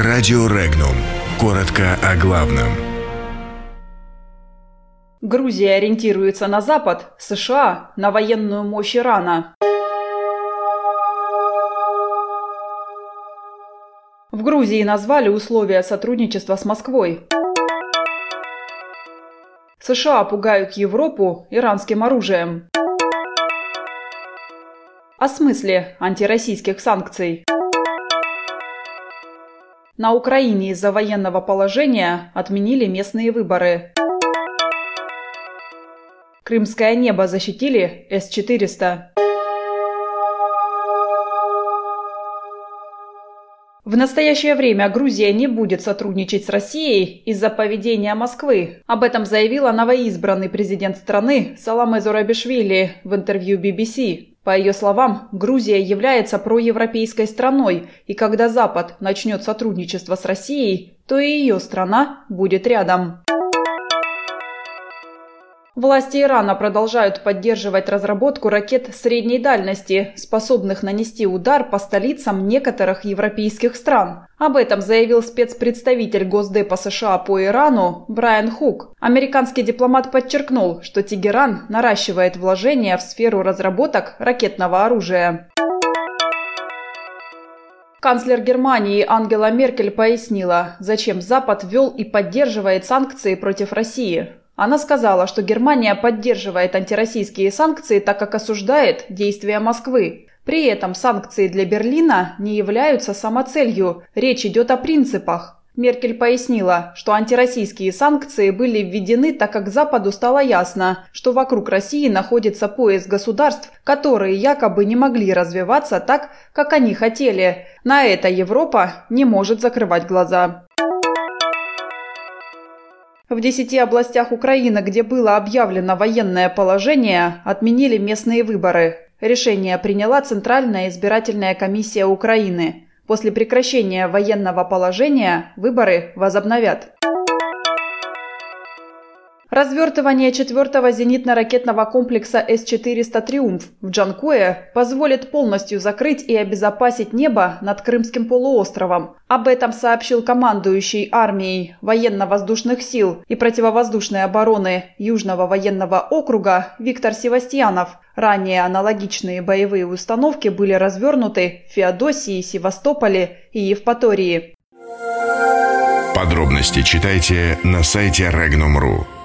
Радио Регнум. Коротко о главном. Грузия ориентируется на Запад, США – на военную мощь Ирана. В Грузии назвали условия сотрудничества с Москвой. США пугают Европу иранским оружием. О смысле антироссийских санкций. На Украине из-за военного положения отменили местные выборы. Крымское небо защитили С-400. В настоящее время Грузия не будет сотрудничать с Россией из-за поведения Москвы. Об этом заявила новоизбранный президент страны Саламе Зурабишвили в интервью BBC. По ее словам, Грузия является проевропейской страной, и когда Запад начнет сотрудничество с Россией, то и ее страна будет рядом. Власти Ирана продолжают поддерживать разработку ракет средней дальности, способных нанести удар по столицам некоторых европейских стран. Об этом заявил спецпредставитель Госдепа США по Ирану Брайан Хук. Американский дипломат подчеркнул, что Тегеран наращивает вложения в сферу разработок ракетного оружия. Канцлер Германии Ангела Меркель пояснила, зачем Запад ввел и поддерживает санкции против России. Она сказала, что Германия поддерживает антироссийские санкции, так как осуждает действия Москвы. При этом санкции для Берлина не являются самоцелью, речь идет о принципах. Меркель пояснила, что антироссийские санкции были введены, так как Западу стало ясно, что вокруг России находится пояс государств, которые якобы не могли развиваться так, как они хотели. На это Европа не может закрывать глаза. В десяти областях Украины, где было объявлено военное положение, отменили местные выборы. Решение приняла Центральная избирательная комиссия Украины. После прекращения военного положения выборы возобновят. Развертывание четвертого зенитно-ракетного комплекса С-400 «Триумф» в Джанкое позволит полностью закрыть и обезопасить небо над Крымским полуостровом. Об этом сообщил командующий армией военно-воздушных сил и противовоздушной обороны Южного военного округа Виктор Севастьянов. Ранее аналогичные боевые установки были развернуты в Феодосии, Севастополе и Евпатории. Подробности читайте на сайте Regnum.ru.